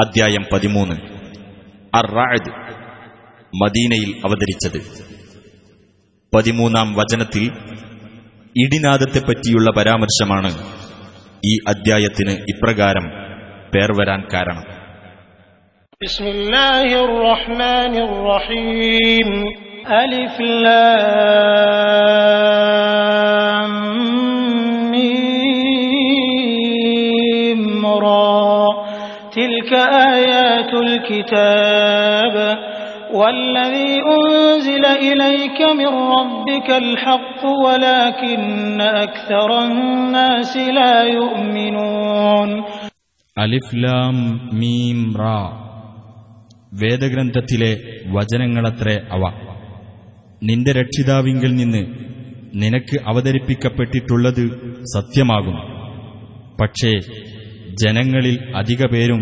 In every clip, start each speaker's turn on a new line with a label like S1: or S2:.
S1: അദ്ധ്യായം പതിമൂന്ന്. അറാദ് മദീനയിൽ അവതരിച്ചത്. പതിമൂന്നാം വചനത്തിൽ ഇടിനാദത്തെപ്പറ്റിയുള്ള പരാമർശമാണ് ഈ അദ്ധ്യായത്തിന് ഇപ്രകാരം പേർ വരാൻ കാരണം.
S2: അലിഫ് آيات الكتاب والذي أنزل إليك من ربك الحق ولكن أكثر الناس لا يؤمنون
S3: അലിഫ് ലാം മീം റാ വേദഗ്രന്ഥത്തിലെ വചനങ്ങളത്രേ അവ നിന്റെ രക്ഷിതാവിങ്കിൽ നിന്ന് നിനക്ക് അവതരിപ്പിക്കപ്പെട്ടിട്ടുള്ളത് സത്യമാകും പക്ഷേ ജനങ്ങളിൽ അധിക പേരും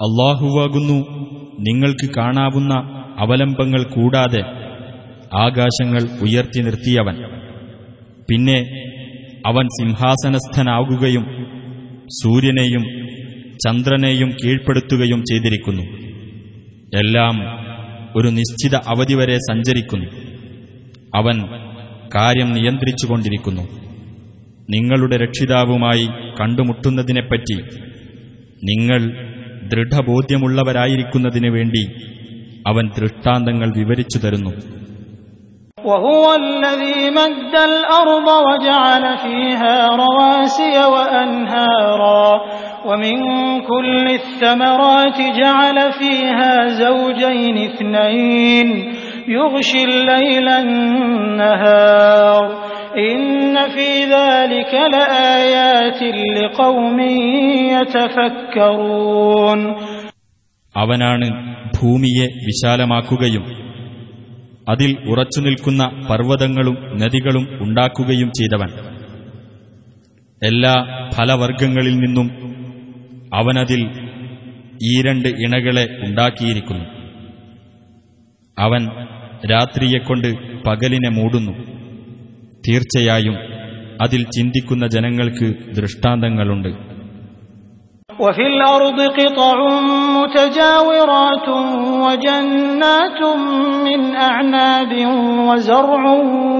S3: അള്ളാഹുവാകുന്നു. നിങ്ങൾക്ക് കാണാവുന്ന അവലംബങ്ങൾ കൂടാതെ ആകാശങ്ങൾ ഉയർത്തി നിർത്തിയവൻ. പിന്നെ അവൻ സിംഹാസനസ്ഥനാകുകയും സൂര്യനെയും ചന്ദ്രനെയും കീഴ്പ്പെടുത്തുകയും ചെയ്തിരിക്കുന്നു. എല്ലാം ഒരു നിശ്ചിത അവധി വരെ സഞ്ചരിക്കുന്നു. അവൻ കാര്യം നിയന്ത്രിച്ചുകൊണ്ടിരിക്കുന്നു. നിങ്ങളുടെ രക്ഷിതാവുമായി കണ്ടുമുട്ടുന്നതിനെപ്പറ്റി നിങ്ങൾ ദൃഢബോധ്യമുള്ളവരായിരിക്കുന്നതിനു വേണ്ടി അവൻ ദൃഷ്ടാന്തങ്ങൾ വിവരിച്ചു തരുന്നു
S2: وهو الذي مد الأرض وجعل فيها رواسي وأنهارا ومن كل الثمرات جعل فيها زوجين اثنين يغشي الليل النهار
S3: അവനാണ് ഭൂമിയെ വിശാലമാക്കുകയും അതിൽ ഉറച്ചു നിൽക്കുന്ന പർവതങ്ങളും നദികളും ഉണ്ടാക്കുകയും ചെയ്തവൻ. എല്ലാ ഫലവർഗങ്ങളിൽ നിന്നും അവനതിൽ ഈ രണ്ട് ഇണകളെ ഉണ്ടാക്കിയിരിക്കുന്നു. അവൻ രാത്രിയെക്കൊണ്ട് പകലിനെ മൂടുന്നു. തീർച്ചയായും അതിൽ ചിന്തിക്കുന്ന ജനങ്ങൾക്ക് ദൃഷ്ടാന്തങ്ങളുണ്ട്
S2: وفي الأرض قطع متجاورات وجنات من أعناب وزرع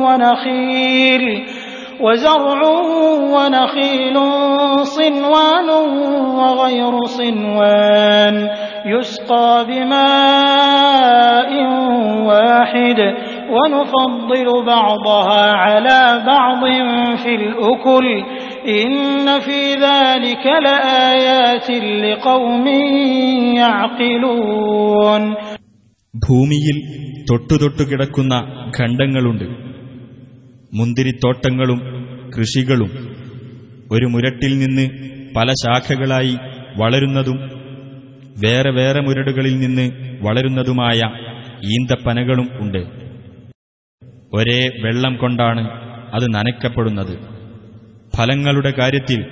S2: ونخيل وزرع ونخيل صنوان وغير صنوان يسقى بماء واحد ونفضل بعضها على بعض في الأكل إن في ذلك لآيات لقوم يعقلون
S3: ഭൂമിയിൽ തൊട്ടുതൊട്ടു കിടക്കുന്ന ഖണ്ഡങ്ങളുണ്ട് മുന്തിരിത്തോട്ടങ്ങളും കൃഷികളും ഒരു മുരട്ടിൽ നിന്ന് പല ശാഖകളായി വളരുന്നതും വേറെ വേറെ മുരടുകളിൽ നിന്ന് വളരുന്നതുമായ ഈന്തപ്പനകളും ഉണ്ട് ഒരേ വെള്ളം കൊണ്ടാണ് അത് നനയ്ക്കപ്പെടുന്നത്. ഫലങ്ങളുടെ കാര്യത്തിൽ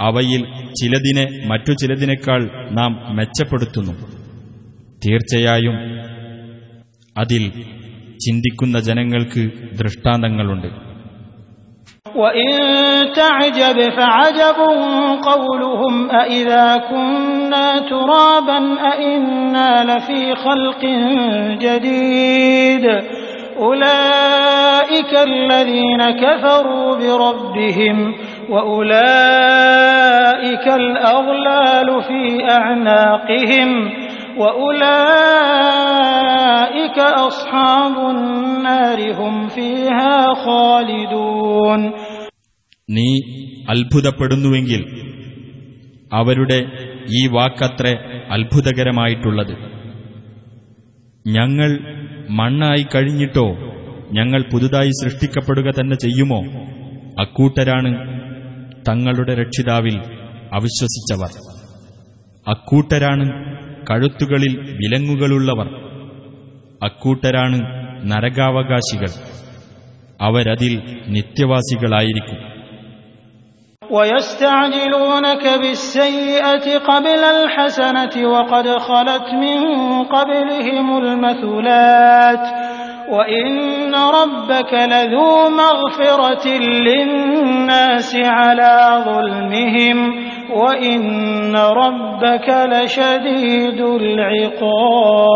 S3: അവയിൽ ചിലതിനെ മറ്റു ചിലതിനേക്കാൾ നാം മെച്ചപ്പെടുത്തുന്നു. തീർച്ചയായും അതിൽ ചിന്തിക്കുന്ന ജനങ്ങൾക്ക് ദൃഷ്ടാന്തങ്ങളുണ്ട്.
S2: وإن تعجب فعجب قولهم أإذا كنا ترابا أإنا لفي خلق جديد أولئك الذين كفروا بربهم وأولئك الأغلال في أعناقهم وأولئك أصحاب النار هم فيها خالدون
S3: നീ അത്ഭുതപ്പെടുന്നുവെങ്കിൽ അവരുടെ ഈ വാക്കത്ര അത്ഭുതകരമായിട്ടുള്ളത് ഞങ്ങൾ മണ്ണായി കഴിഞ്ഞിട്ടോ? ഞങ്ങൾ പുതുതായി സൃഷ്ടിക്കപ്പെടുക തന്നെ ചെയ്യുമോ? അക്കൂട്ടരാണ് തങ്ങളുടെ രക്ഷിതാവിൽ അവിശ്വസിച്ചവർ. അക്കൂട്ടരാണ് കഴുത്തുകളിൽ വിലങ്ങുകളുള്ളവർ. അക്കൂട്ടരാണ് നരകാവകാശികൾ. അവരതിൽ നിത്യവാസികളായിരിക്കും.
S2: ويستعجلونك بالسيئة قبل الحسنة وقد خلت من قبلهم المثلات وإن ربك لذو مغفرة للناس على ظلمهم وإن ربك لشديد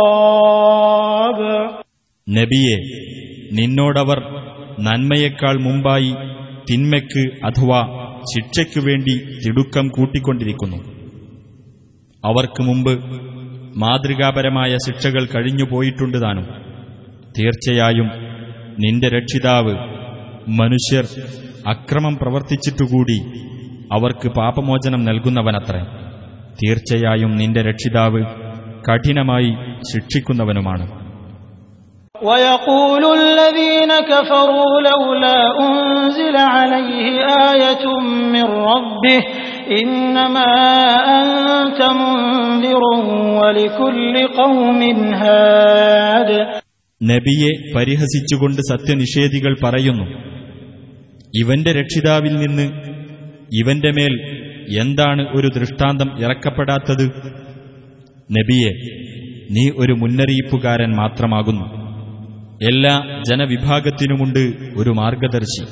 S2: العقاب
S3: നബിയെ നിന്നോടവർ നന്മയേക്കാൾ മുമ്പായി തിന്മയ്ക്ക് അഥവാ ശിക്ഷയ്ക്കു വേണ്ടി തിടുക്കം കൂട്ടിക്കൊണ്ടിരിക്കുന്നു. അവർക്ക് മുമ്പ് മാതൃകാപരമായ ശിക്ഷകൾ കഴിഞ്ഞുപോയിട്ടുണ്ട് താനും. തീർച്ചയായും നിന്റെ രക്ഷിതാവ് മനുഷ്യർ അക്രമം പ്രവർത്തിച്ചിട്ടുകൂടി അവർക്ക് പാപമോചനം നൽകുന്നവനത്രേ. തീർച്ചയായും നിന്റെ രക്ഷിതാവ് കഠിനമായി ശിക്ഷിക്കുന്നവനുമാണ്.
S2: ويقول الذين كفروا لولا أنزل عليه آية من ربه إنما أنت منذر ولكل قوم هاد
S3: നബിയെ പരിഹസിച്ചുകൊണ്ട് സത്യനിഷേധികൾ പറയുന്നു ഇവന്റെ രക്ഷിതാവിൽ നിന്ന് ഇവന്റെ മേൽ എന്താണ് ഒരു ദൃഷ്ടാന്തം ഇറക്കപ്പെടാത്തത് നബിയെ നീ ഒരു മുന്നറിയിപ്പുകാരൻ മാത്രമാകുന്നു എല്ലാ ജനവിഭാഗത്തിനുമുണ്ട് ഒരു മാർഗദർശി.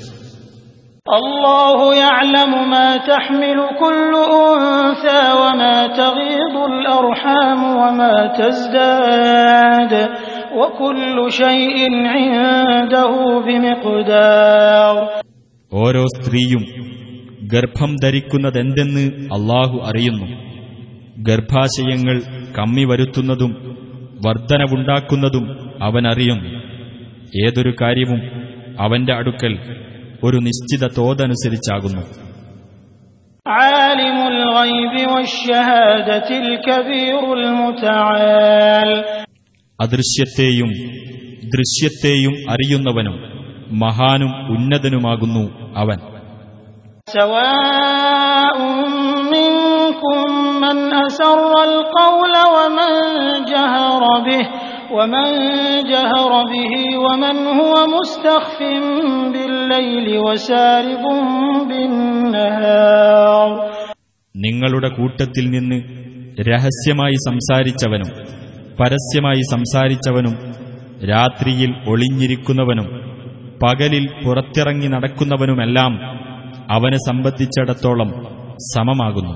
S3: ഓരോ സ്ത്രീയും ഗർഭം ധരിക്കുന്നതെന്തെന്ന് അള്ളാഹു അറിയുന്നു. ഗർഭാശയങ്ങൾ കമ്മി വരുത്തുന്നതും വർധനവുണ്ടാക്കുന്നതും അവനറിയുന്നു. ഏതൊരു കാര്യവും അവന്റെ അടുക്കൽ ഒരു നിശ്ചിത തോതനുസരിച്ചാകുന്നു
S2: عالم الغيب والشهادة الكبير المتعال
S3: അദൃശ്യത്തെയും ദൃശ്യത്തെയും അറിയുന്നവനും മഹാനും ഉന്നതനുമാകുന്നു അവൻ
S2: سواء منكم من أسر القول ومن جهر به ومن جهر به ومن هو مستخف بالليل وسارب بالنهار
S3: നിങ്ങളുടെ കൂട്ടത്തിൽ നിന്ന് രഹസ്യമായി സംസാരിച്ചവനും പരസ്യമായി സംസാരിച്ചവനും രാത്രിയിൽ ഒളിഞ്ഞിരിക്കുന്നവനും പകലിൽ പുറത്തിറങ്ങി നടക്കുന്നവനുമെല്ലാം അവനെ സംബന്ധിച്ചിടത്തോളം സമമാകുന്നു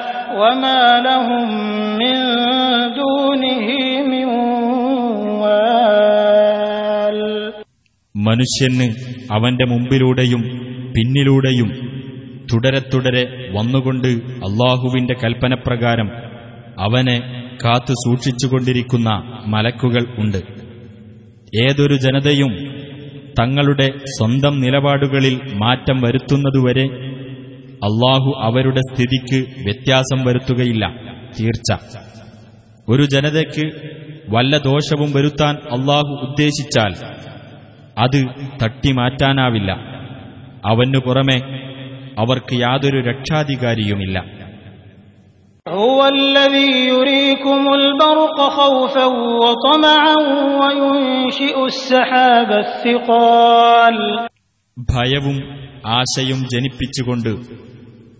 S2: وما لهم من دونه من وال
S3: മനുഷ്യന് അവന്റെ മുമ്പിലൂടെയും പിന്നിലൂടെയും തുടരെ തുടരെ വന്നുകൊണ്ട് അള്ളാഹുവിന്റെ കൽപ്പനപ്രകാരം അവനെ കാത്തു സൂക്ഷിച്ചുകൊണ്ടിരിക്കുന്ന മലക്കുകൾ ഉണ്ട് ഏതൊരു ജനതയും തങ്ങളുടെ സ്വന്തം നിലപാടുകളിൽ മാറ്റം വരുത്തുന്നതുവരെ അള്ളാഹു അവരുടെ സ്ഥിതിക്ക് വ്യത്യാസം വരുത്തുകയില്ല തീർച്ച ഒരു ജനതയ്ക്ക് വല്ല ദോഷവും വരുത്താൻ അള്ളാഹു ഉദ്ദേശിച്ചാൽ അത് തട്ടിമാറ്റാനാവില്ല അവനു പുറമെ അവർക്ക് യാതൊരു രക്ഷാധികാരിയുമില്ല
S2: هو الذي يريكم البرق خوفا وطمعا وينشئ السحاب الثقال
S3: ഭയവും ആശയും ജനിപ്പിച്ചുകൊണ്ട്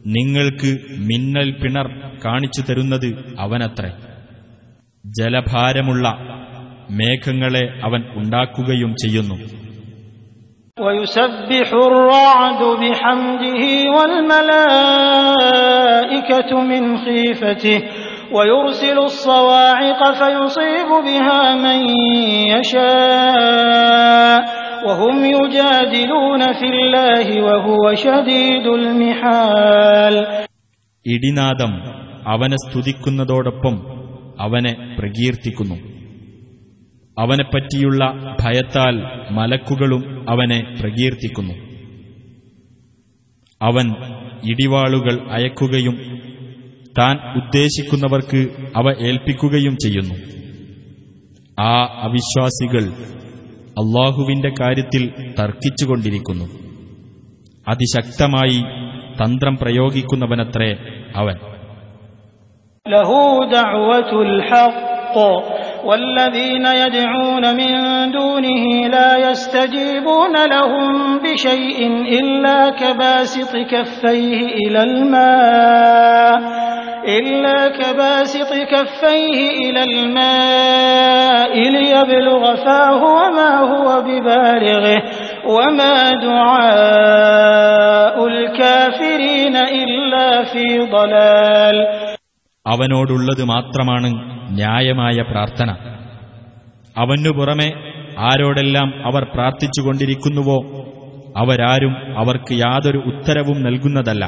S3: നിങ്ങൾക്ക് മിന്നൽ പിണർ കാണിച്ചു തരുന്നത് അവനത്രേ. ജലഭാരമുള്ള മേഘങ്ങളെ അവൻ ഉണ്ടാക്കുകയും ചെയ്യുന്നു.
S2: ويسبح الرعد بحمده والملائكة من خيفته ويرسل الصواعق فيصيب بها من يشاء وهم يجادلون في الله وهو شديد المحال
S3: ഇടിനാദം അവനെ സ്തുതിക്കുന്നതോടൊപ്പം അവനെ പ്രകീർത്തിക്കുന്നു അവനെപ്പറ്റിയുള്ള ഭയത്താൽ മലക്കുകളും അവനെ പ്രകീർത്തിക്കുന്നു അവൻ ഇടിവാളുകൾ അയക്കുകയും താൻ ഉദ്ദേശിക്കുന്നവർക്ക് അവ ഏൽപ്പിക്കുകയും ചെയ്യുന്നു. ആ അവിശ്വാസികൾ അള്ളാഹുവിന്റെ കാര്യത്തിൽ തർക്കിച്ചുകൊണ്ടിരിക്കുന്നു. അതിശക്തമായി തന്ത്രം പ്രയോഗിക്കുന്നവനത്രേ അവൻ.
S2: والذين يدعون من دونه لا يستجيبون لهم بشيء إلا كباسط كفيه إلى الماء إلا كباسط كفيه إلى الماء ليبلغ فاه وما هو ببالغه وما دعاء الكافرين إلا في ضلال
S3: അവനോടുള്ളത് മാത്രമാണ് ന്യായമായ പ്രാർത്ഥന. അവനു പുറമെ ആരോടെല്ലാം അവർ പ്രാർത്ഥിച്ചുകൊണ്ടിരിക്കുന്നുവോ അവരാരും അവർക്ക് യാതൊരു ഉത്തരവും നൽകുന്നതല്ല.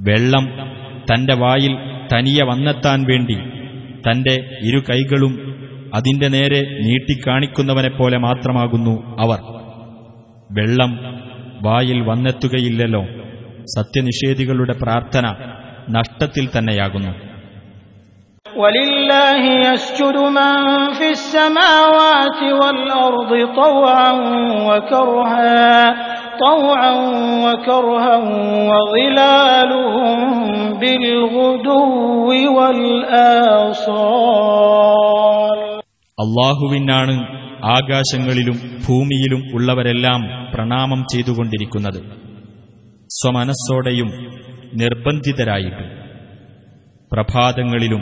S3: വെള്ളം തന്റെ വായിൽ തനിയെ വന്നെത്താൻ വേണ്ടി തന്റെ ഇരു കൈകളും അതിന്റെ നേരെ നീട്ടിക്കാണിക്കുന്നവനെപ്പോലെ മാത്രമാകുന്നു അവർ. വെള്ളം വായിൽ വന്നെത്തുകയില്ലല്ലോ. സത്യനിഷേധികളുടെ പ്രാർത്ഥന നഷ്ടത്തിൽ തന്നെയാകുന്നു.
S2: ولله يسجد من في السماوات والأرض طوعا وكرها طوعا وكرها وظلالهم بالغدو والآصال
S3: അള്ളാഹുവിനാണ് ആകാശങ്ങളിലും ഭൂമിയിലും ഉള്ളവരെല്ലാം പ്രണാമം ചെയ്തുകൊണ്ടിരിക്കുന്നത് സ്വമനസ്സോടെയും നിർബന്ധിതരായിട്ടും പ്രഭാതങ്ങളിലും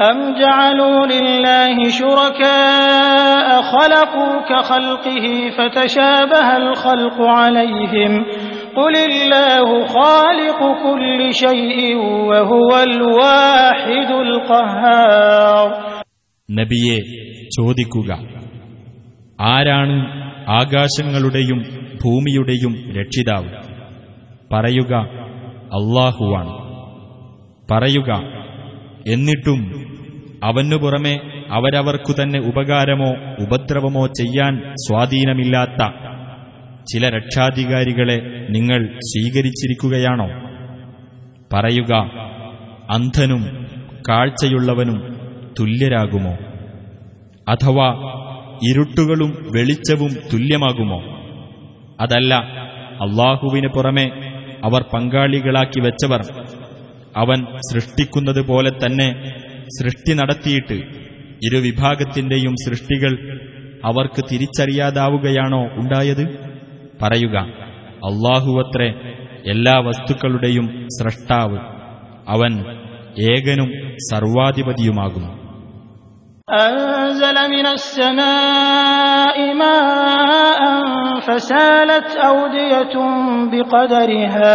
S2: أم جعلوا لله شركاء خلقوا كخلقه فتشابه الخلق عليهم قل الله خالق كل شيء وهو الواحد القهار
S3: നബിയെ ചോദിക്കുക ആരാണ് ആകാശങ്ങളുടെയും ഭൂമിയുടെയും രക്ഷിതാവ് പറയുക അള്ളാഹുവാണ് പറയുക എന്നിട്ടും അവനു പുറമെ അവരവർക്കു തന്നെ ഉപകാരമോ ഉപദ്രവമോ ചെയ്യാൻ സ്വാധീനമില്ലാത്ത ചില രക്ഷാധികാരികളെ നിങ്ങൾ സ്വീകരിച്ചിരിക്കുകയാണോ? പറയുക അന്ധനും കാഴ്ചയുള്ളവനും തുല്യരാകുമോ? അഥവാ ഇരുട്ടുകളും വെളിച്ചവും തുല്യമാകുമോ? അതല്ല അള്ളാഹുവിന് പുറമെ അവർ പങ്കാളികളാക്കി വെച്ചവർ അവൻ സൃഷ്ടിക്കുന്നത് പോലെ തന്നെ സൃഷ്ടി നടത്തിയിട്ട് ഇരുവിഭാഗത്തിന്റെയും സൃഷ്ടികൾ അവർക്ക് തിരിച്ചറിയാതാവുകയാണോ ഉണ്ടായത് പറയുക അള്ളാഹുവത്രേ എല്ലാ വസ്തുക്കളുടെയും സ്രഷ്ടാവ് അവൻ ഏകനും സർവാധിപതിയുമാകുന്നു
S2: أنزل من السماء ماء فسالت أودية بقدرها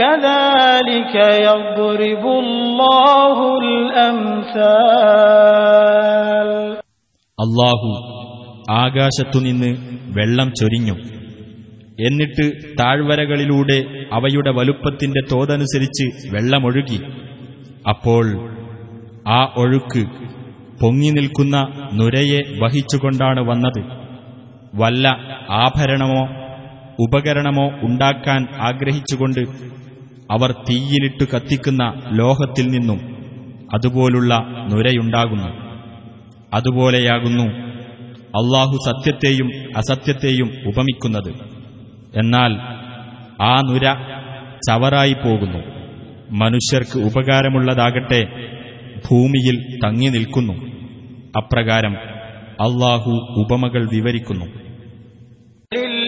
S2: كذلك يضرب الله الأمثال
S3: അള്ളാഹു ആകാശത്തുനിന്ന് വെള്ളം ചൊരിഞ്ഞു എന്നിട്ട് താഴ്വരകളിലൂടെ അവയുടെ വലുപ്പത്തിന്റെ തോതനുസരിച്ച് വെള്ളമൊഴുകി അപ്പോൾ ആ ഒഴുക്ക് പൊങ്ങി നിൽക്കുന്ന നുരയെ വഹിച്ചുകൊണ്ടാണ് വന്നത് വല്ല ആഭരണമോ ഉപകരണമോ ഉണ്ടാക്കാൻ ആഗ്രഹിച്ചുകൊണ്ട് അവർ തീയിലിട്ട് കത്തിക്കുന്ന ലോഹത്തിൽ നിന്നും അതുപോലുള്ള നുരയുണ്ടാകുന്നു. അതുപോലെയാകുന്നു അള്ളാഹു സത്യത്തെയും അസത്യത്തെയും ഉപമിക്കുന്നത്. എന്നാൽ ആ നുര ചവറായി പോകുന്നു. മനുഷ്യർക്ക് ഉപകാരമുള്ളതാകട്ടെ ഭൂമിയിൽ തങ്ങി നിൽക്കുന്നു. അപ്രകാരം അള്ളാഹു ഉപമകൾ വിവരിക്കുന്നു.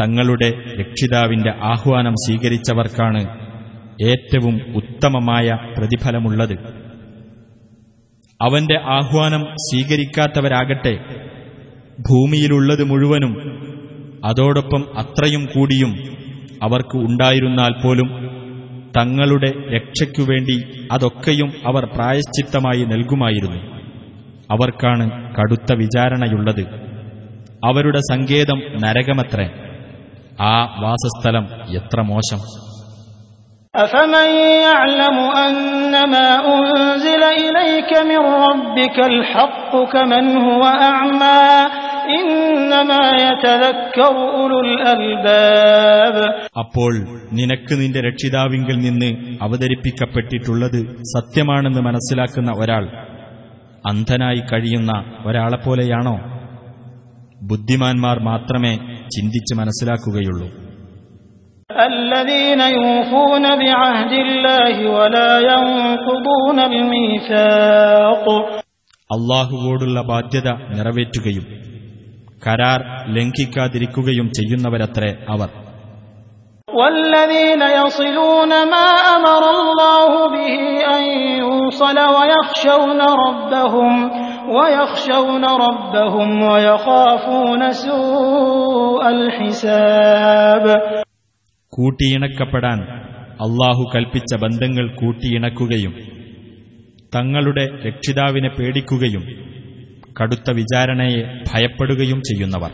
S3: തങ്ങളുടെ രക്ഷിതാവിന്റെ ആഹ്വാനം സ്വീകരിച്ചവർക്കാണ് ഏറ്റവും ഉത്തമമായ പ്രതിഫലമുള്ളത്. അവന്റെ ആഹ്വാനം സ്വീകരിക്കാത്തവരാകട്ടെ ഭൂമിയിലുള്ളത് മുഴുവനും അതോടൊപ്പം അത്രയും കൂടിയും അവർക്ക് ഉണ്ടായിരുന്നാൽ പോലും തങ്ങളുടെ രക്ഷയ്ക്കുവേണ്ടി അതൊക്കെയും അവർ പ്രായശ്ചിത്തമായി നൽകുമായിരുന്നു. അവർക്കാണ് കടുത്ത വിചാരണയുള്ളത്. അവരുടെ സങ്കേതം നരകമത്രേ. ആ വാസസ്ഥലം എത്ര മോശം
S2: أفمن يعلم أنما أنزل إليك من ربك الحق كمن هو أعمى إنما يتذكر أولو الألباب
S3: അപ്പോൾ നിനക്ക് നിന്റെ രക്ഷിതാവിങ്കിൽ നിന്ന് അവതരിപ്പിക്കപ്പെട്ടിട്ടുള്ളത് സത്യമാണെന്ന് മനസ്സിലാക്കുന്ന ഒരാൾ അന്ധനായി കഴിയുന്ന ഒരാളെപ്പോലെയാണോ ബുദ്ധിമാന്മാർ മാത്രമേ ചിന്തിച്ച് മനസ്സിലാക്കുകയുള്ളൂ
S2: الذين يوفون بعهد الله ولا ينقضون الميثاق
S3: അള്ളാഹുവോടുള്ള ബാധ്യത നിറവേറ്റുകയും കരാർ ലംഘിക്കാതിരിക്കുകയും ചെയ്യുന്നവരത്രേ അവർ
S2: والذين يصلون ما أمر الله به أن يوصل ويخشون ربهم ويخشون ربهم ويخافون سوء الحساب
S3: കൂട്ടിയിണക്കപ്പെടാൻ അള്ളാഹു കൽപ്പിച്ച ബന്ധങ്ങൾ കൂട്ടിയിണക്കുകയും തങ്ങളുടെ രക്ഷിതാവിനെ പേടിക്കുകയും കടുത്ത വിചാരണയെ ഭയപ്പെടുകയും ചെയ്യുന്നവർ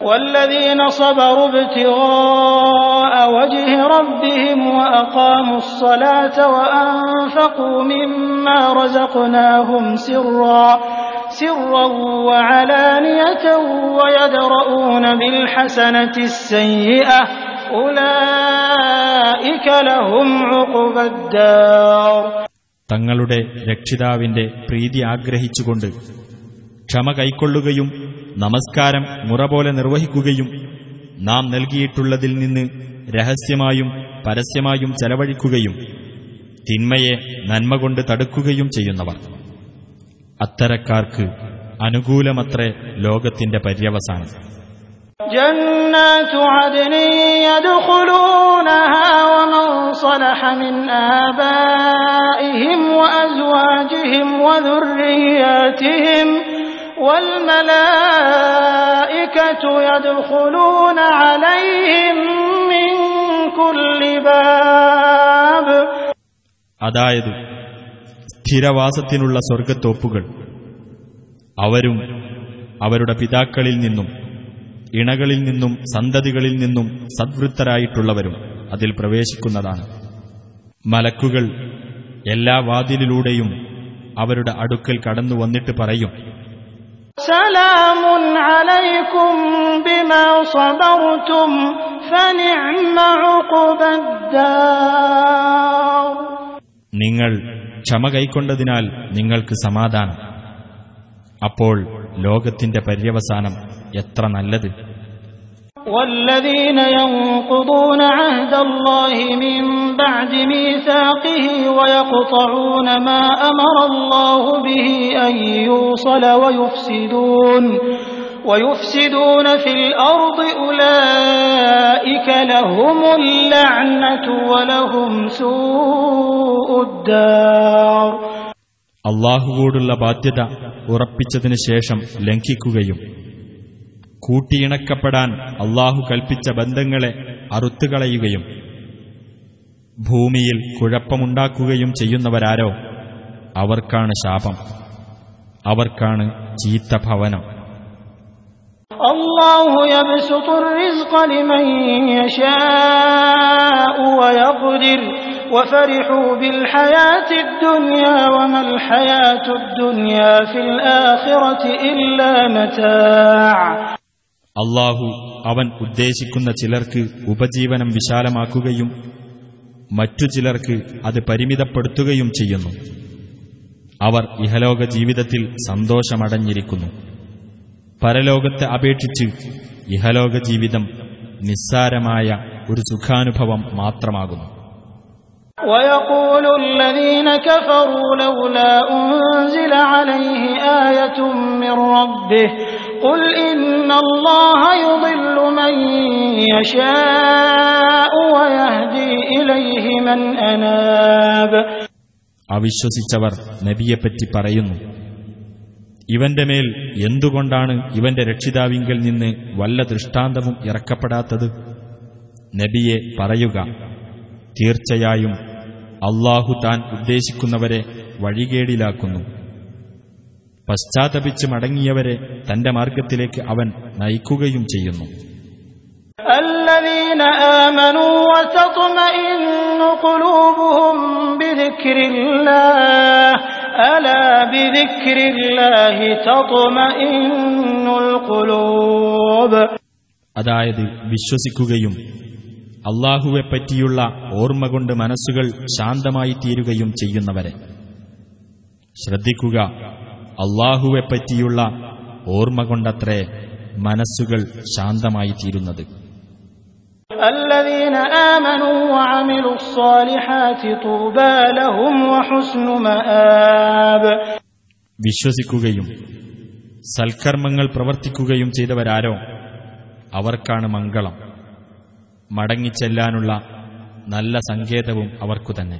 S2: والذين صبروا ابتغاء وجه ربهم وأقاموا الصلاة وأنفقوا مما رزقناهم سرا سرا وعلانية ويدرؤون بالحسنة السيئة أولئك لهم عقبى الدار
S3: തങ്ങളുടെ രക്ഷിതാവിന്റെ പ്രീതി ആഗ്രഹിച്ചുകൊണ്ട് ക്ഷമ കൈക്കൊള്ളുകയും നമസ്കാരം മുറ പോലെ നിർവഹിക്കുകയും നാം നൽകിയിട്ടുള്ളതിൽ നിന്ന് രഹസ്യമായും പരസ്യമായും ചെലവഴിക്കുകയും തിന്മയെ നന്മ കൊണ്ട് തടുക്കുകയും ചെയ്യുന്നവർ അത്തരക്കാർക്ക് അനുകൂലമത്രേ ലോകത്തിന്റെ പര്യവസാനം
S2: جنات عدن يدخلونها ومن صلح من آبائهم وأزواجهم وذرياتهم والملائكة يدخلون عليهم من كل باب
S3: അതായത് സ്ഥിരവാസത്തിനുള്ള സ്വർഗത്തോപ്പുകൾ അവരും അവരുടെ പിതാക്കളിൽ നിന്നും ഇണകളിൽ നിന്നും സന്തതികളിൽ നിന്നും സദ്വൃത്തരായിട്ടുള്ളവരും അതിൽ പ്രവേശിക്കുന്നതാണ് മലക്കുകൾ എല്ലാ വാതിലിലൂടെയും അവരുടെ അടുക്കൽ കടന്നു വന്നിട്ട് പറയും നിങ്ങൾ ക്ഷമ കൈക്കൊണ്ടതിനാൽ നിങ്ങൾക്ക് സമാധാനം. അപ്പോൾ ലോകത്തിന്റെ പര്യവസാനം എത്ര നല്ലത്.
S2: والذين ينقضون عهد الله من بعد ميثاقه ويقطعون ما أمر الله به أن يوصل ويفسدون ويفسدون في الأرض أولئك لهم اللعنة ولهم سوء الدار
S3: അള്ളാഹുവോടുള്ള ബാധ്യത ഉറപ്പിച്ചതിനു ശേഷം ലംഘിക്കുകയും കൂട്ടിയിണക്കപ്പെടാൻ അള്ളാഹു കൽപ്പിച്ച ബന്ധങ്ങളെ അറുത്തുകളയുകയും ഭൂമിയിൽ കുഴപ്പമുണ്ടാക്കുകയും ചെയ്യുന്നവരാരോ അവർക്കാണ് ശാപം അവർക്കാണ് ചീത്ത ഭവനം
S2: الله يبسط الرزق لمن يشاء ويقدر وفرحوا بالحياة الدنيا وما الحياة الدنيا في الآخرة إلا متاع
S3: അള്ളാഹു അവൻ ഉദ്ദേശിക്കുന്ന ചിലർക്ക് ഉപജീവനം വിശാലമാക്കുകയും മറ്റു ചിലർക്ക് അത് പരിമിതപ്പെടുത്തുകയും ചെയ്യുന്നു അവർ ഇഹലോക ജീവിതത്തിൽ സന്തോഷമടഞ്ഞിരിക്കുന്നു പരലോകത്തെ അപേക്ഷിച്ച് ഇഹലോക ജീവിതം നിസ്സാരമായ ഒരു സുഖാനുഭവം മാത്രമാകുന്നു
S2: ويقول الذين كفروا لولا أنزل عليه آية من ربه قل إن الله يضل من يشاء ويهدي إليه من أناب
S3: അവിശ്വസിച്ചവർ നബിയെപ്പറ്റി പറയുന്നു ഇവന്റെ മേൽ എന്തുകൊണ്ടാണ് ഇവന്റെ രക്ഷിതാവിങ്കൽ നിന്ന് വല്ല ദൃഷ്ടാന്തവും ഇറക്കപ്പെടാത്തത് നബിയെ പറയുക തീർച്ചയായും അള്ളാഹു താൻ ഉദ്ദേശിക്കുന്നവരെ വഴികേടിലാക്കുന്നു പശ്ചാത്തപിച്ച് മടങ്ങിയവരെ തന്റെ മാർഗത്തിലേക്ക് അവൻ നയിക്കുകയും ചെയ്യുന്നു
S2: الذين آمنوا وتطمئن قلوبهم بذكر الله ألا بذكر الله تطمئن القلوب
S3: അതായത് വിശ്വസിക്കുകയും അള്ളാഹുവെപ്പറ്റിയുള്ള ഓർമ്മ കൊണ്ട് മനസ്സുകൾ ശാന്തമായി തീരുകയും ചെയ്യുന്നവരെ ശ്രദ്ധിക്കുക അള്ളാഹുവെപ്പറ്റിയുള്ള ഓർമ്മ കൊണ്ടത്രേ മനസ്സുകൾ ശാന്തമായി തീരുന്നത് വിശ്വസിക്കുകയും സൽക്കർമ്മങ്ങൾ പ്രവർത്തിക്കുകയും ചെയ്തവരാരോ? അവർക്കാണ് മംഗളം. മടങ്ങിച്ചെല്ലാനുള്ള നല്ല സങ്കേതവും അവർക്കു തന്നെ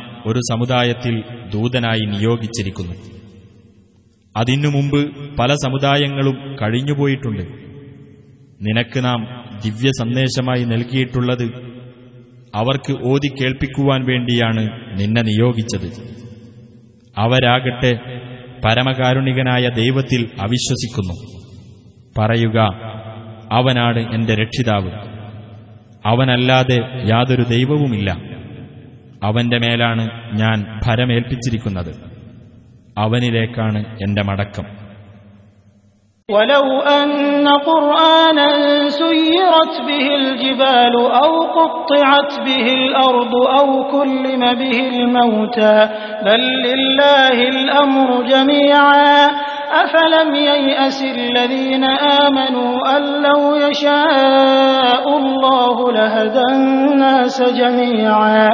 S3: ഒരു സമുദായത്തിൽ ദൂതനായി നിയോഗിച്ചിരിക്കുന്നു. അതിനു മുമ്പ് പല സമുദായങ്ങളും കഴിഞ്ഞുപോയിട്ടുണ്ട്. നിനക്ക് നാം ദിവ്യ സന്ദേശമായി നൽകിയിട്ടുള്ളത് അവർക്ക് ഓതി കേൾപ്പിക്കുവാൻ വേണ്ടിയാണ് നിന്നെ നിയോഗിച്ചത്. അവരാകട്ടെ പരമകാരുണികനായ ദൈവത്തിൽ അവിശ്വസിക്കുന്നു. പറയുക അവനാണ് എന്റെ രക്ഷിതാവ്. അവനല്ലാതെ യാതൊരു ദൈവവുമില്ല. അവന്റെ മേലാണ് ഞാൻ ഭരമേൽപ്പിച്ചിരിക്കുന്നത് അവനിലേക്കാണ് എന്റെ മടക്കം
S2: ولو أن قرآنا سيرت به الجبال أو قطعت به الأرض أو كلم به الموتى بل لله الأمر جميعا أفلم ييأس الذين آمنوا أن لو يشاء الله لهدى الناس جميعا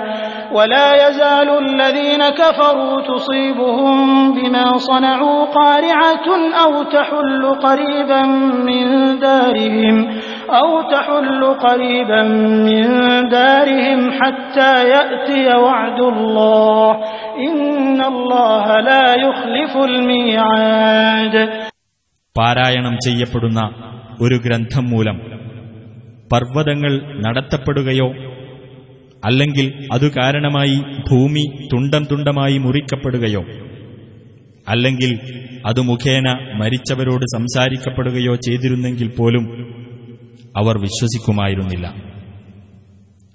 S2: ولا يزال الذين كفروا تصيبهم بما صنعوا قارعة أو تحل قريبا من دارهم أو تحل قريبا من دارهم حتى يأتي وعد الله إن الله لا يخلف الميعاد
S3: പാരായണം ചെയ്യപ്പെടുന്ന ഒരു ഗ്രന്ഥം മൂലം പർവതങ്ങൾ നടത്തപ്പെടുകയോ അല്ലെങ്കിൽ അതു കാരണമായി ഭൂമി തുണ്ടം തുണ്ടമായി മുറിക്കപ്പെടുകയോ അല്ലെങ്കിൽ അത് മുഖേന മരിച്ചവരോട് സംസാരിക്കപ്പെടുകയോ ചെയ്തിരുന്നെങ്കിൽ പോലും അവർ വിശ്വസിക്കുമായിരുന്നില്ല.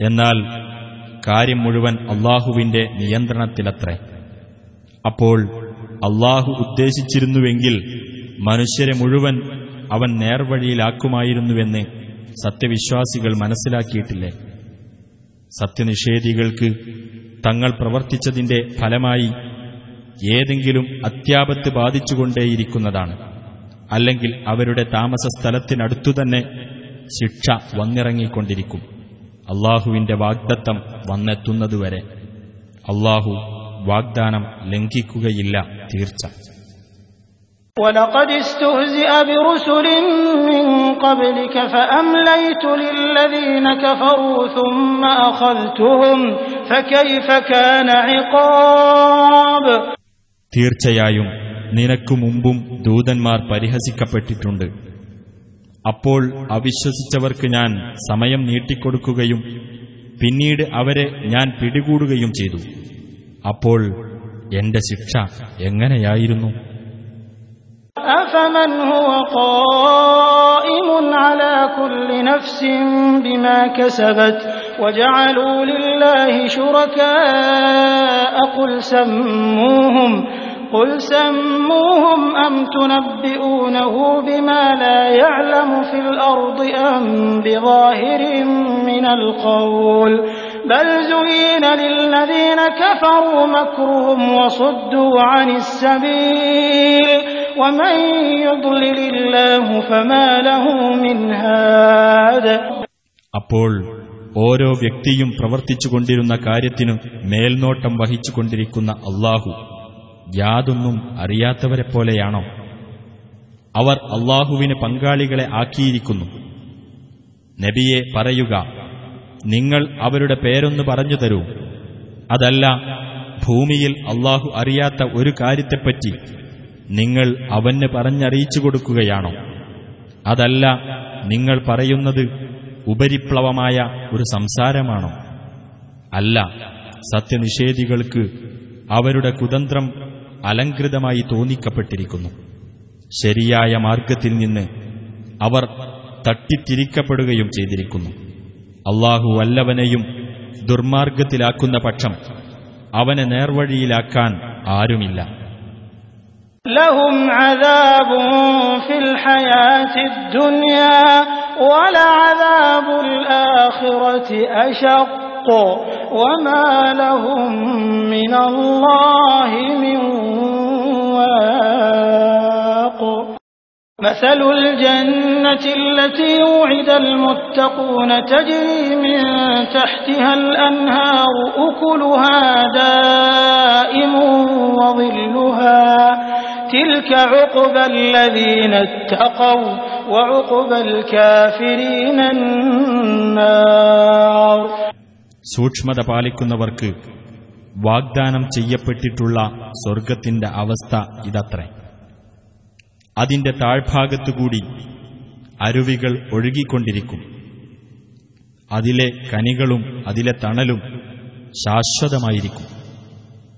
S3: എന്നാൽ കാര്യം മുഴുവൻ അള്ളാഹുവിന്റെ നിയന്ത്രണത്തിലത്രേ. അപ്പോൾ അള്ളാഹു ഉദ്ദേശിച്ചിരുന്നുവെങ്കിൽ മനുഷ്യരെ മുഴുവൻ അവൻ നേർവഴിയിലാക്കുമായിരുന്നുവെന്ന് സത്യവിശ്വാസികൾ മനസ്സിലാക്കിയിട്ടില്ലേ? സത്യനിഷേധികൾക്ക് തങ്ങൾ പ്രവർത്തിച്ചതിന്റെ ഫലമായി ഏതെങ്കിലും അത്യാപത്ത് ബാധിച്ചുകൊണ്ടേയിരിക്കുന്നതാണ്. അല്ലെങ്കിൽ അവരുടെ താമസ സ്ഥലത്തിനടുത്തുതന്നെ ശിക്ഷ വന്നിറങ്ങിക്കൊണ്ടിരിക്കും. അള്ളാഹുവിന്റെ വാഗ്ദത്തം വന്നെത്തുന്നതുവരെ. അള്ളാഹു വാഗ്ദാനം ലംഘിക്കുകയില്ല. തീർച്ച. തീർച്ചയായും നിനക്കു മുമ്പും ദൂതന്മാർ പരിഹസിക്കപ്പെട്ടിട്ടുണ്ട്. അപ്പോൾ അവിശ്വസിച്ചവർക്ക് ഞാൻ സമയം നീട്ടിക്കൊടുക്കുകയും പിന്നീട് അവരെ ഞാൻ പിടികൂടുകയും ചെയ്തു. അപ്പോൾ എന്റെ ശിക്ഷ എങ്ങനെയായിരുന്നു
S2: أفمن هو قائم على كل نفس بما كسبت وجعلوا لله شركاء قل سموهم قل سموهم أم تنبئونه بما لا يعلم في الأرض أم بظاهر من القول بل زين للذين كفروا مكرهم وصدوا عن السبيل ومن يضلل الله فما له من هاد
S3: അപ്പോൾ ഓരോ വ്യക്തിയും പ്രവർത്തിച്ചുകൊണ്ടിരുന്ന കാര്യത്തിനു മേൽനോട്ടം വഹിച്ചുകൊണ്ടിരിക്കുന്ന അള്ളാഹു യാതൊന്നും അറിയാത്തവരെപ്പോലെയാണോ അവർ അള്ളാഹുവിന് പങ്കാളികളെ ആക്കിയിരിക്കുന്നു നബിയെ പറയുക നിങ്ങൾ അവരുടെ പേരൊന്ന് പറഞ്ഞു തരൂ. അതല്ല ഭൂമിയിൽ അള്ളാഹു അറിയാത്ത ഒരു കാര്യത്തെപ്പറ്റി നിങ്ങൾ അവന് പറഞ്ഞറിയിച്ചു കൊടുക്കുകയാണോ? അതല്ല നിങ്ങൾ പറയുന്നത് ഉപരിപ്ലവമായ ഒരു സംസാരമാണോ? അല്ല സത്യനിഷേധികൾക്ക് അവരുടെ കുതന്ത്രം അലങ്കൃതമായി തോന്നിക്കപ്പെട്ടിരിക്കുന്നു. ശരിയായ മാർഗത്തിൽ നിന്ന് അവർ തട്ടിത്തിരിക്കപ്പെടുകയും ചെയ്തിരിക്കുന്നു. അള്ളാഹു വല്ലവനെയും ദുർമാർഗത്തിലാക്കുന്ന പക്ഷം അവനെ നേർവഴിയിലാക്കാൻ ആരുമില്ല
S2: لهم عذاب في الحياة الدنيا ولعذاب الآخرة أشق وما لهم من الله من واق مثل الجنة التي وعد المتقون تجري من تحتها الأنهار أكلها دائم وظلها تلك عقبى الذين اتقوا وعقبى الكافرين النار
S3: സൂക്ഷ്മത പാലിക്കുന്നവർക്ക് വാഗ്ദാനം ചെയ്യപ്പെട്ടിട്ടുള്ള സ്വർഗത്തിന്റെ അവസ്ഥ ഇതത്രേ അതിന്റെ താഴ്ഭാഗത്തുകൂടി അരുവികൾ ഒഴുകിക്കൊണ്ടിരിക്കും അതിലെ കനികളും അതിലെ തണലും ശാശ്വതമായിരിക്കും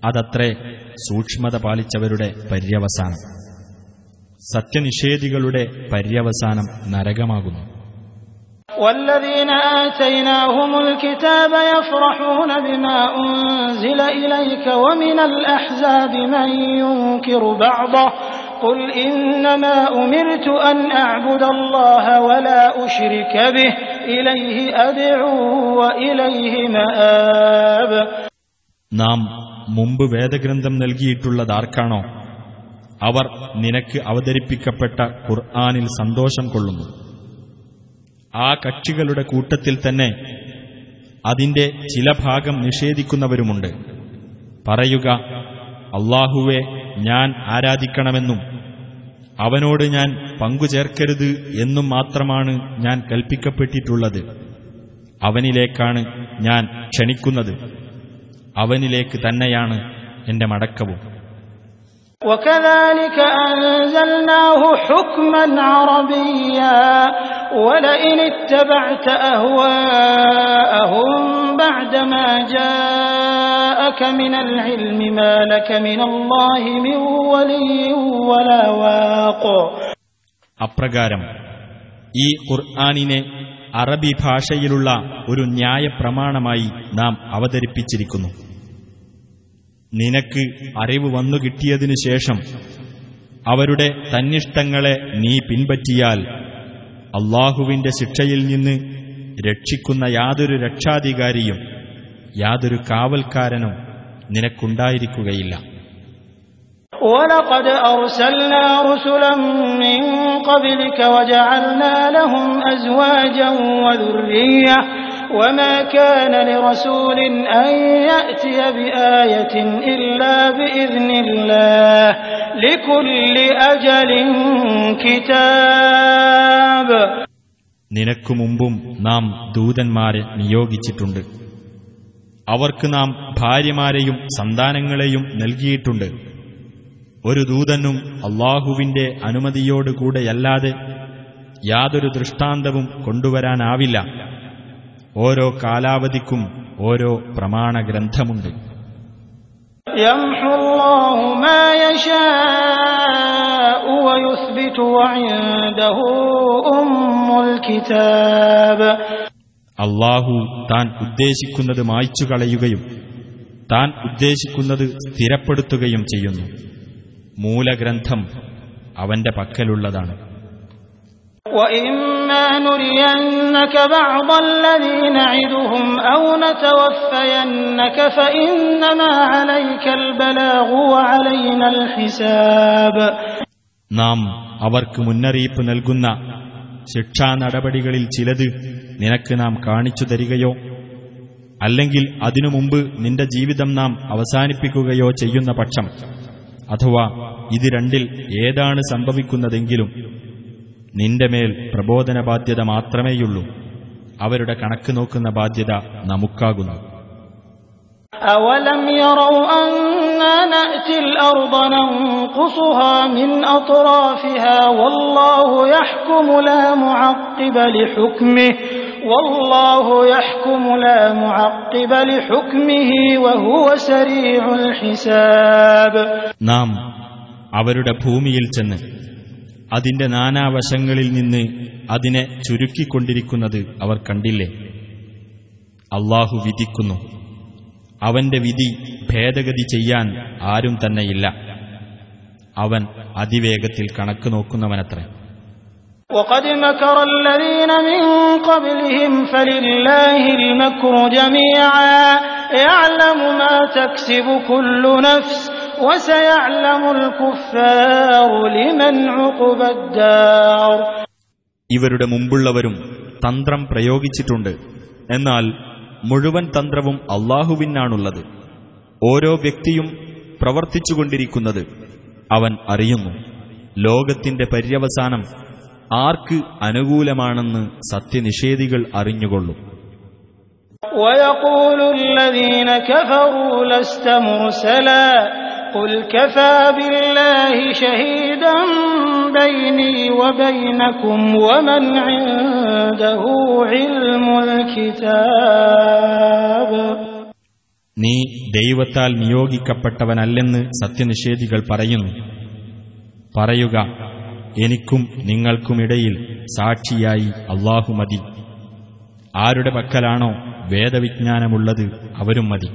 S3: അതത്രേ സൂക്ഷ്മത പാലിച്ചവരുടെ പര്യവസാനം സത്യനിഷേധികളുടെ പര്യവസാനം നരകമാകുന്നു
S2: والذين آتيناهم الكتاب يفرحون بما أنزل إليك ومن الأحزاب من ينكر بعضه قل إنما أمرت أن أعبد الله ولا أشرك به إليه أدعو وإليه مآب
S3: നാം മുമ്പ് വേദഗ്രന്ഥം നൽകിയിട്ടുള്ളതാർക്കാണോ അവർ നിനക്ക് അവതരിപ്പിക്കപ്പെട്ട ഖുർആാനിൽ സന്തോഷം കൊള്ളുന്നു ആ കക്ഷികളുടെ കൂട്ടത്തിൽ തന്നെ അതിന്റെ ചില ഭാഗം നിഷേധിക്കുന്നവരുമുണ്ട് പറയുക അള്ളാഹുവെ ഞാൻ ആരാധിക്കണമെന്നും അവനോട് ഞാൻ പങ്കുചേർക്കരുത് എന്നും മാത്രമാണ് ഞാൻ കൽപ്പിക്കപ്പെട്ടിട്ടുള്ളത് അവനിലേക്കാണ് ഞാൻ ക്ഷണിക്കുന്നത് അവനിലേക്ക് തന്നെയാണ് എന്റെ മടക്കവും
S2: وكذلك أنزلناه حكما عربيا ولئن اتبعت أهواءهم بعدما جاءك من العلم ما لك من الله من ولي ولا واق
S3: അപ്രകാരം ഈ ഖുർആാനിനെ അറബി ഭാഷയിലുള്ള ഒരു ന്യായപ്രമാണമായി നാം അവതരിപ്പിച്ചിരിക്കുന്നു നിനക്ക് അറിവ് വന്നു കിട്ടിയതിനു ശേഷം അവരുടെ തന്നിഷ്ടങ്ങളെ നീ പിൻപറ്റിയാൽ അള്ളാഹുവിന്റെ ശിക്ഷയിൽ നിന്ന് രക്ഷിക്കുന്ന യാതൊരു രക്ഷാധികാരിയും യാതൊരു കാവൽക്കാരനും നിനക്കുണ്ടായിരിക്കുകയില്ല
S2: ولقد أرسلنا رسلا من قبلك وجعلنا لهم أزواجا وذرية وما كان لرسول أن يأتي بآية إلا بإذن الله لكل أجل كتاب
S3: നിനക്കു മുമ്പും നാം ദൂതന്മാരെ നിയോഗിച്ചിട്ടുണ്ട് അവർക്ക് നാം ഭാര്യമാരെയും സന്താനങ്ങളെയും നൽകിയിട്ടുണ്ട് ഒരു ദൂതനും അള്ളാഹുവിന്റെ അനുമതിയോടുകൂടെയല്ലാതെ യാതൊരു ദൃഷ്ടാന്തവും കൊണ്ടുവരാനാവില്ല ഓരോ കാലാവധിക്കും ഓരോ
S2: പ്രമാണ ഗ്രന്ഥമുണ്ട്
S3: അള്ളാഹു താൻ ഉദ്ദേശിക്കുന്നത് മായ്ച്ചു കളയുകയും താൻ ഉദ്ദേശിക്കുന്നത് സ്ഥിരപ്പെടുത്തുകയും ചെയ്യുന്നു. മൂലഗ്രന്ഥം അവന്റെ പക്കലുള്ളതാണ്.
S2: وإما نرينك بعض الذي نعدهم أو نتوفينك فإنما عليك البلاغ وعلينا الحساب
S3: നാം അവർക്ക് മുന്നറിയിപ്പ് നൽകുന്ന ശിക്ഷാ നടപടികളിൽ ചിലത് നിനക്ക് നാം കാണിച്ചു തരികയോ അല്ലെങ്കിൽ അതിനു മുമ്പ് നിന്റെ ജീവിതം നാം അവസാനിപ്പിക്കുകയോ ചെയ്യുന്ന പക്ഷം അഥവാ ഇത് രണ്ടിൽ ഏതാണ് സംഭവിക്കുന്നതെങ്കിലും നിന്റെ മേൽ പ്രബോധന ബാധ്യത മാത്രമേയുള്ളൂ അവരുടെ കണക്ക് നോക്കുന്ന ബാധ്യത നമുക്കാകുന്നു
S2: أولم يروا أنا نأتي الأرض ننقصها من أطرافها والله يحكم لا معقب لحكمه والله يحكم لا معقب لحكمه وهو سريع الحساب
S3: നാം അവരുടെ ഭൂമിയിൽ ചെന്ന് അതിന്റെ നാനാവശങ്ങളിൽ നിന്ന് അതിനെ ചുരുക്കിക്കൊണ്ടിരിക്കുന്നത് അവർ കണ്ടില്ലേ അള്ളാഹു വിധിക്കുന്നു അവന്റെ വിധി ഭേദഗതി ചെയ്യാൻ ആരും തന്നെയില്ല അവൻ അതിവേഗത്തിൽ കണക്ക് നോക്കുന്നവനത്രേ
S2: وقد مكر الذين من قبلهم فلله المكر جميعا يعلم ما تكسب كل نفس وسيعلم الكفار لمن عقب الدار
S3: ഇവരുടെ മുമ്പുള്ളവരും തന്ത്രം പ്രയോഗിച്ചിട്ടുണ്ട് എന്നാൽ മുഴുവൻ തന്ത്രവും അള്ളാഹുവിനാണുള്ളത് ഓരോ വ്യക്തിയും പ്രവർത്തിച്ചുകൊണ്ടിരിക്കുന്നത് അവൻ അറിയുന്നു ലോകത്തിന്റെ പര്യവസാനം ആർക്ക് അനുകൂലമാണെന്ന് സത്യനിഷേധികൾ അറിഞ്ഞുകൊള്ളും
S2: ويقول الذين كفروا لست مرسلا قل كفى بالله شهيدا بيني وبينكم ومن عنده علم الكتاب
S3: നീ ദൈവത്താൽ നിയോഗിക്കപ്പെട്ടവനല്ലെന്ന് സത്യനിഷേധികൾ പറയുന്നു പറയുക എനിക്കും നിങ്ങൾക്കുമിടയിൽ സാക്ഷിയായി അള്ളാഹു മതി ആരുടെ പക്കലാണോ വേദവിജ്ഞാനമുള്ളത് അവരും മതി